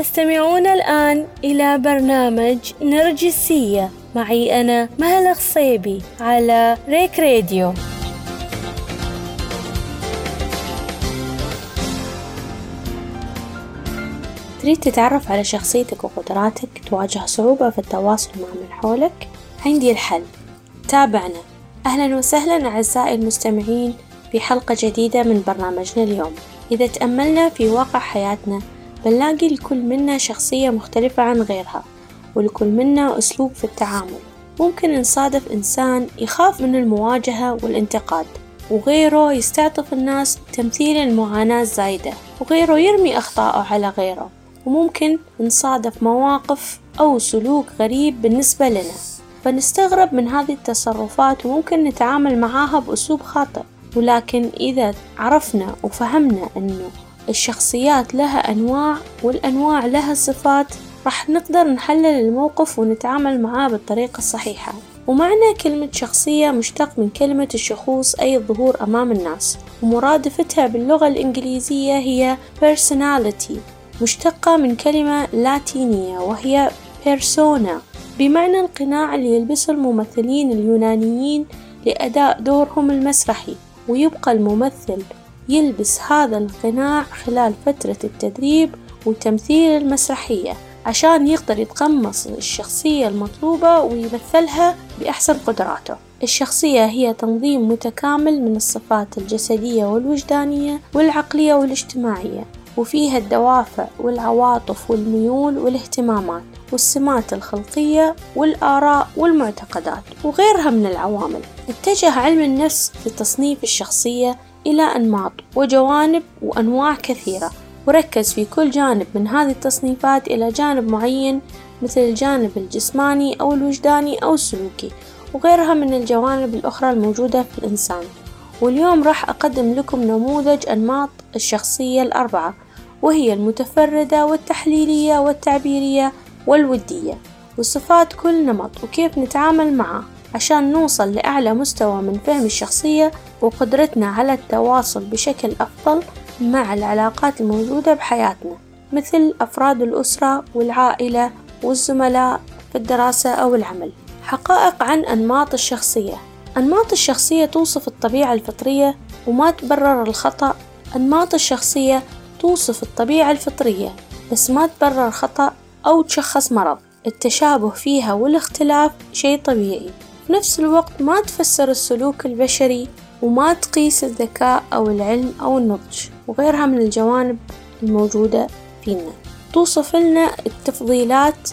تستمعون الآن إلى برنامج نرجسية. معي أنا مهلا الصيبي على ريك راديو. تريد تتعرف على شخصيتك وقدراتك تواجه صعوبة في التواصل مع من حولك؟ عندي الحل. تابعنا. أهلا وسهلا أعزائي المستمعين في حلقة جديدة من برنامجنا اليوم. إذا تأملنا في واقع حياتنا بنلاقي لكل منا شخصية مختلفة عن غيرها ولكل منا أسلوب في التعامل. ممكن نصادف إنسان يخاف من المواجهة والانتقاد وغيره يستعطف الناس تمثيل المعاناة الزايدة وغيره يرمي أخطاءه على غيره. وممكن نصادف مواقف أو سلوك غريب بالنسبة لنا. فنستغرب من هذه التصرفات وممكن نتعامل معاها بأسلوب خاطئ. ولكن إذا عرفنا وفهمنا أنه الشخصيات لها أنواع والأنواع لها صفات راح نقدر نحلل الموقف ونتعامل معاه بالطريقة الصحيحة. ومعنى كلمة شخصية مشتق من كلمة الشخوص أي الظهور أمام الناس. ومرادفتها باللغة الإنجليزية هي personality مشتقة من كلمة لاتينية وهي persona. بمعنى القناع اللي يلبسه الممثلين اليونانيين لأداء دورهم المسرحي ويبقى الممثل. يلبس هذا القناع خلال فترة التدريب وتمثيل المسرحية عشان يقدر يتقمص الشخصية المطلوبة ويمثلها بأحسن قدراته. الشخصية هي تنظيم متكامل من الصفات الجسدية والوجدانية والعقلية والاجتماعية وفيها الدوافع والعواطف والميول والاهتمامات والسمات الخلقية والآراء والمعتقدات وغيرها من العوامل. اتجه علم النفس في تصنيف الشخصية إلى أنماط وجوانب وأنواع كثيرة وركز في كل جانب من هذه التصنيفات إلى جانب معين مثل الجانب الجسماني أو الوجداني أو السلوكي وغيرها من الجوانب الأخرى الموجودة في الإنسان. واليوم راح أقدم لكم نموذج أنماط الشخصية الأربعة وهي المتفردة والتحليلية والتعبيرية والودية وصفات كل نمط وكيف نتعامل معه. عشان نوصل لأعلى مستوى من فهم الشخصية وقدرتنا على التواصل بشكل أفضل مع العلاقات الموجودة بحياتنا مثل أفراد الأسرة والعائلة والزملاء في الدراسة أو العمل. حقائق عن أنماط الشخصية. أنماط الشخصية توصف الطبيعة الفطرية وما تبرر الخطأ. أنماط الشخصية توصف الطبيعة الفطرية بس ما تبرر خطأ أو تشخص مرض. التشابه فيها والاختلاف شيء طبيعي. في نفس الوقت ما تفسر السلوك البشري وما تقيس الذكاء أو العلم أو النضج وغيرها من الجوانب الموجودة فينا. توصف لنا التفضيلات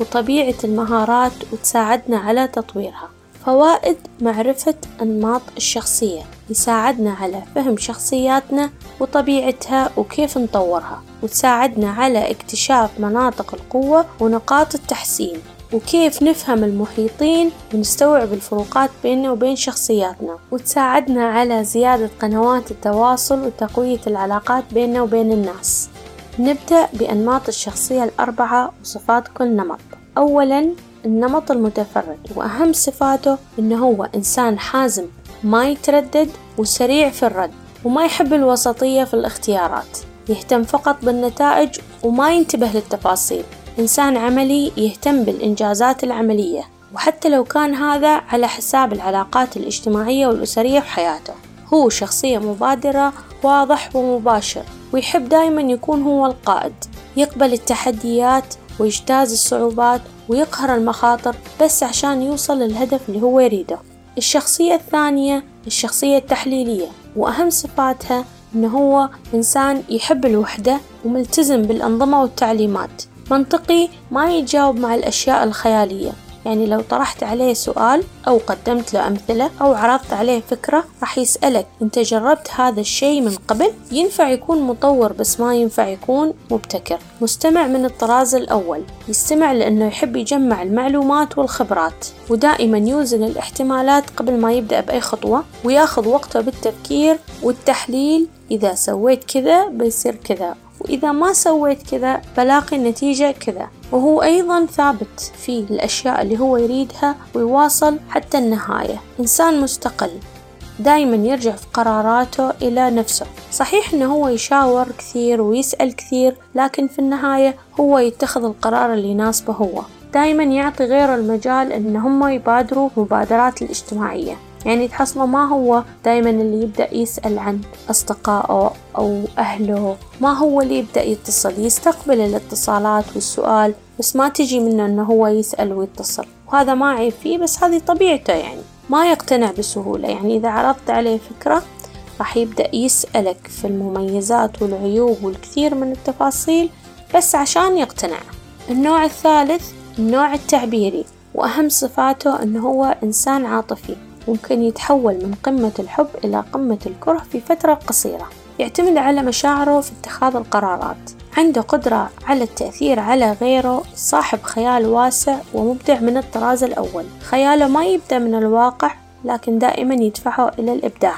وطبيعة المهارات وتساعدنا على تطويرها. فوائد معرفة أنماط الشخصية. يساعدنا على فهم شخصياتنا وطبيعتها وكيف نطورها. وتساعدنا على اكتشاف مناطق القوة ونقاط التحسين. وكيف نفهم المحيطين ونستوعب الفروقات بيننا وبين شخصياتنا. وتساعدنا على زيادة قنوات التواصل وتقوية العلاقات بيننا وبين الناس. نبدأ بأنماط الشخصية الأربعة وصفات كل نمط. أولا النمط المتفرد وأهم صفاته إنه هو إنسان حازم ما يتردد وسريع في الرد وما يحب الوسطية في الاختيارات. يهتم فقط بالنتائج وما ينتبه للتفاصيل. إنسان عملي يهتم بالإنجازات العملية وحتى لو كان هذا على حساب العلاقات الاجتماعية والأسرية في حياته. هو شخصية مبادرة واضح ومباشر ويحب دايما يكون هو القائد. يقبل التحديات ويجتاز الصعوبات ويقهر المخاطر بس عشان يوصل للهدف اللي هو يريده. الشخصية الثانية الشخصية التحليلية وأهم صفاتها إنه هو إنسان يحب الوحدة وملتزم بالأنظمة والتعليمات. منطقي ما يتجاوب مع الأشياء الخيالية. يعني لو طرحت عليه سؤال أو قدمت له أمثلة أو عرضت عليه فكرة راح يسألك أنت جربت هذا الشيء من قبل؟ ينفع يكون مطور بس ما ينفع يكون مبتكر. مستمع من الطراز الأول. يستمع لأنه يحب يجمع المعلومات والخبرات ودائما يوزن الاحتمالات قبل ما يبدأ بأي خطوة ويأخذ وقته بالتفكير والتحليل. إذا سويت كذا بيصير كذا. وإذا ما سويت كذا بلاقي النتيجة كذا. وهو أيضا ثابت في الأشياء اللي هو يريدها ويواصل حتى النهاية. إنسان مستقل دايما يرجع في قراراته إلى نفسه. صحيح إنه هو يشاور كثير ويسأل كثير لكن في النهاية هو يتخذ القرار اللي يناسبه هو. دايما يعطي غيره المجال إن هم يبادروا مبادرات الاجتماعية. يعني تحصله ما هو دايما اللي يبدأ يسأل عن أصدقائه أو أهله. ما هو اللي يبدأ يتصل يستقبل الاتصالات والسؤال بس ما تجي منه إنه هو يسأل ويتصل. وهذا ما عيب فيه بس هذه طبيعته يعني. ما يقتنع بسهولة. يعني إذا عرضت عليه فكرة راح يبدأ يسألك في المميزات والعيوب والكثير من التفاصيل بس عشان يقتنع. النوع الثالث النوع التعبيري. وأهم صفاته أنه هو إنسان عاطفي. ممكن يتحول من قمة الحب إلى قمة الكره في فترة قصيرة. يعتمد على مشاعره في اتخاذ القرارات. عنده قدرة على التأثير على غيره. صاحب خيال واسع ومبدع من الطراز الأول. خياله ما يبدأ من الواقع لكن دائما يدفعه إلى الإبداع.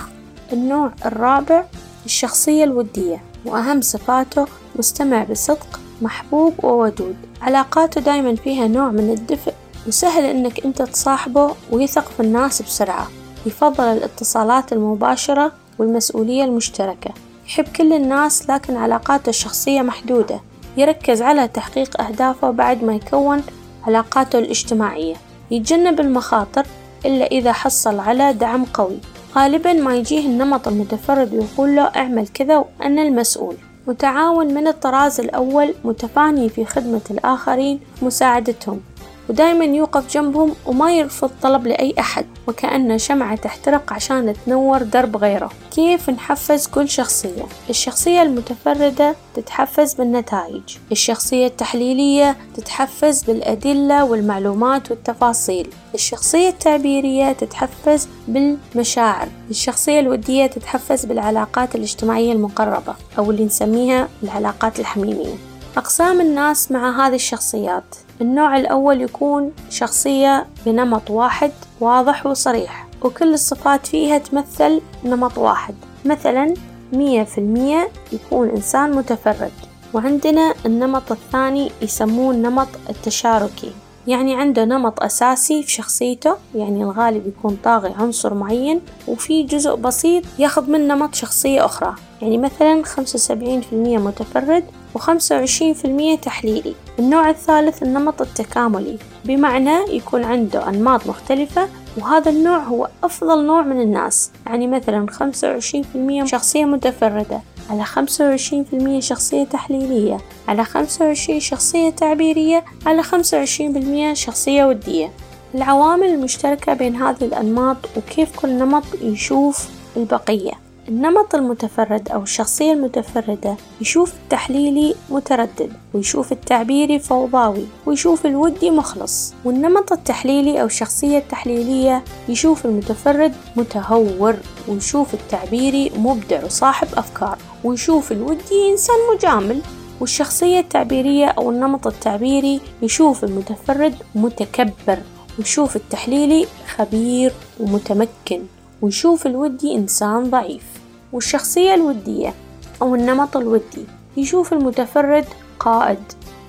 النوع الرابع الشخصية الودية. وأهم صفاته مستمع بصدق محبوب وودود. علاقاته دايما فيها نوع من الدفء وسهل إنك أنت تصاحبه ويثق في الناس بسرعة. يفضل الاتصالات المباشرة والمسؤولية المشتركة. يحب كل الناس لكن علاقاته الشخصية محدودة. يركز على تحقيق أهدافه بعد ما يكون علاقاته الاجتماعية. يتجنب المخاطر إلا إذا حصل على دعم قوي. غالبا ما يجيه النمط المتفرد ويقول له اعمل كذا وأنا المسؤول متعاون من الطراز الأول متفاني في خدمة الآخرين مساعدتهم. ودايما يوقف جنبهم وما يرفض طلب لأي أحد وكأنه شمعة تحترق عشان تنور درب غيره. كيف نحفز كل شخصية؟ الشخصية المتفردة تتحفز بالنتائج. الشخصية التحليلية تتحفز بالأدلة والمعلومات والتفاصيل. الشخصية التعبيرية تتحفز بالمشاعر. الشخصية الودية تتحفز بالعلاقات الاجتماعية المقربة أو اللي نسميها العلاقات الحميمية. أقسام الناس مع هذه الشخصيات. النوع الأول يكون شخصية بنمط واحد واضح وصريح وكل الصفات فيها تمثل نمط واحد. مثلا مية في المية يكون إنسان متفرد وعندنا النمط الثاني يسموه النمط التشاركي. يعني عنده نمط أساسي في شخصيته يعني الغالب يكون طاغي عنصر معين وفي جزء بسيط ياخذ من نمط شخصية أخرى. يعني مثلا خمسة وسبعين في المية متفرد وخمسة وعشرين في المية تحليلي. النوع الثالث النمط التكاملي. بمعنى يكون عنده أنماط مختلفة وهذا النوع هو أفضل نوع من الناس. يعني مثلا خمسة وعشرين في المية شخصية متفردة على خمسة وعشرين في المية شخصية تحليلية على خمسة وعشرين شخصية تعبيرية على خمسة وعشرين بالمية شخصية ودية. العوامل المشتركة بين هذه الأنماط وكيف كل نمط يشوف البقية. النمط المتفرد أو الشخصية المتفردة يشوف التحليلي متردد ويشوف التعبيري فوضاوي ويشوف الودي مخلص. والنمط التحليلي أو الشخصية التحليلية يشوف المتفرد متهور ويشوف التعبيري مبدع وصاحب أفكار ويشوف الودي إنسان مجامل. والشخصية التعبيرية أو النمط التعبيري يشوف المتفرد متكبر ويشوف التحليلي خبير ومتمكن ويشوف الودي إنسان ضعيف. والشخصية الودية أو النمط الودي. يشوف المتفرد قائد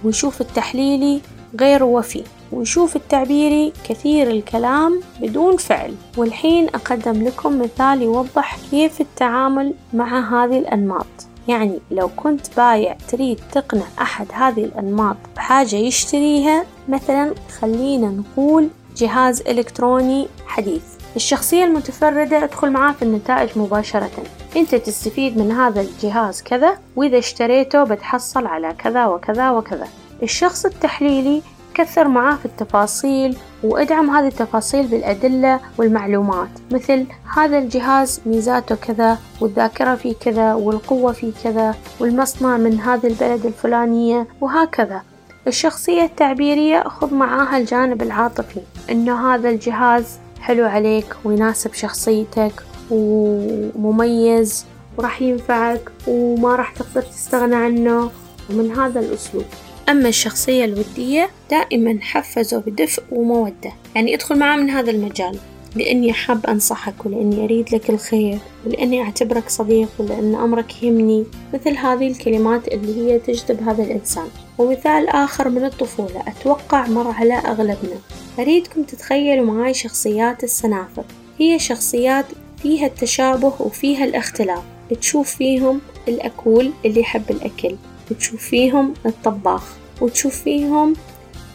ويشوف التحليلي غير وفي ويشوف التعبيري كثير الكلام بدون فعل. والحين أقدم لكم مثال يوضح كيف التعامل مع هذه الأنماط. يعني لو كنت بايع تريد تقنع أحد هذه الأنماط بحاجة يشتريها مثلا خلينا نقول جهاز إلكتروني حديث. الشخصية المتفردة ادخل معاه في النتائج مباشرة. انت تستفيد من هذا الجهاز كذا وإذا اشتريته بتحصل على كذا وكذا وكذا. الشخص التحليلي كثر معاه في التفاصيل وادعم هذه التفاصيل بالأدلة والمعلومات. مثل هذا الجهاز ميزاته كذا والذاكرة فيه كذا والقوة فيه كذا والمصنع من هذه البلد الفلانية وهكذا. الشخصية التعبيرية خذ معاها الجانب العاطفي إنه هذا الجهاز حلو عليك ويناسب شخصيتك ومميز وراح ينفعك وما راح تقدر تستغنى عنه ومن هذا الأسلوب. أما الشخصية الودية دائما حفزه بدفء ومودة يعني ادخل معاه من هذا المجال لأني حاب أنصحك ولأني أريد لك الخير ولأني أعتبرك صديق ولأن أمرك يهمني مثل هذه الكلمات اللي هي تجذب هذا الإنسان. ومثال آخر من الطفولة أتوقع مر على أغلبنا. أريدكم تتخيلوا معاي شخصيات السنافر. هي شخصيات فيها التشابه وفيها الاختلاف. تشوف فيهم الأكول اللي يحب الأكل وتشوف فيهم الطباخ وتشوف فيهم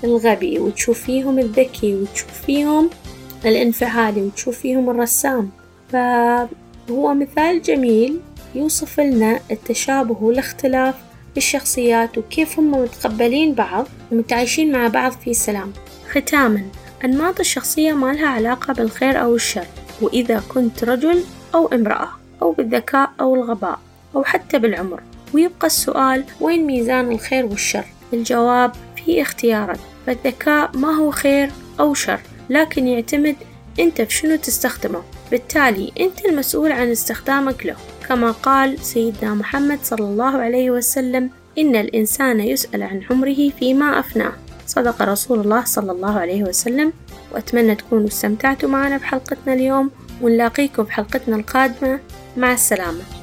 الغبي وتشوف فيهم الذكي وتشوف فيهم الانفعالي وتشوف فيهم الرسام. فهو مثال جميل يوصف لنا التشابه والاختلاف بالشخصيات وكيف هم متقبلين بعض ومتعايشين مع بعض في سلام. ختاما أنماط الشخصية ما لها علاقة بالخير أو الشر. وإذا كنت رجل أو امرأة أو بالذكاء أو الغباء أو حتى بالعمر. ويبقى السؤال وين ميزان الخير والشر؟ الجواب في اختيارك. فالذكاء ما هو خير أو شر لكن يعتمد أنت في شنو تستخدمه. بالتالي أنت المسؤول عن استخدامك له. كما قال سيدنا محمد صلى الله عليه وسلم إن الإنسان يسأل عن عمره فيما أفناه. صدق رسول الله صلى الله عليه وسلم. وأتمنى تكونوا استمتعتوا معنا بحلقتنا اليوم ونلاقيكم بحلقتنا القادمة. مع السلامة.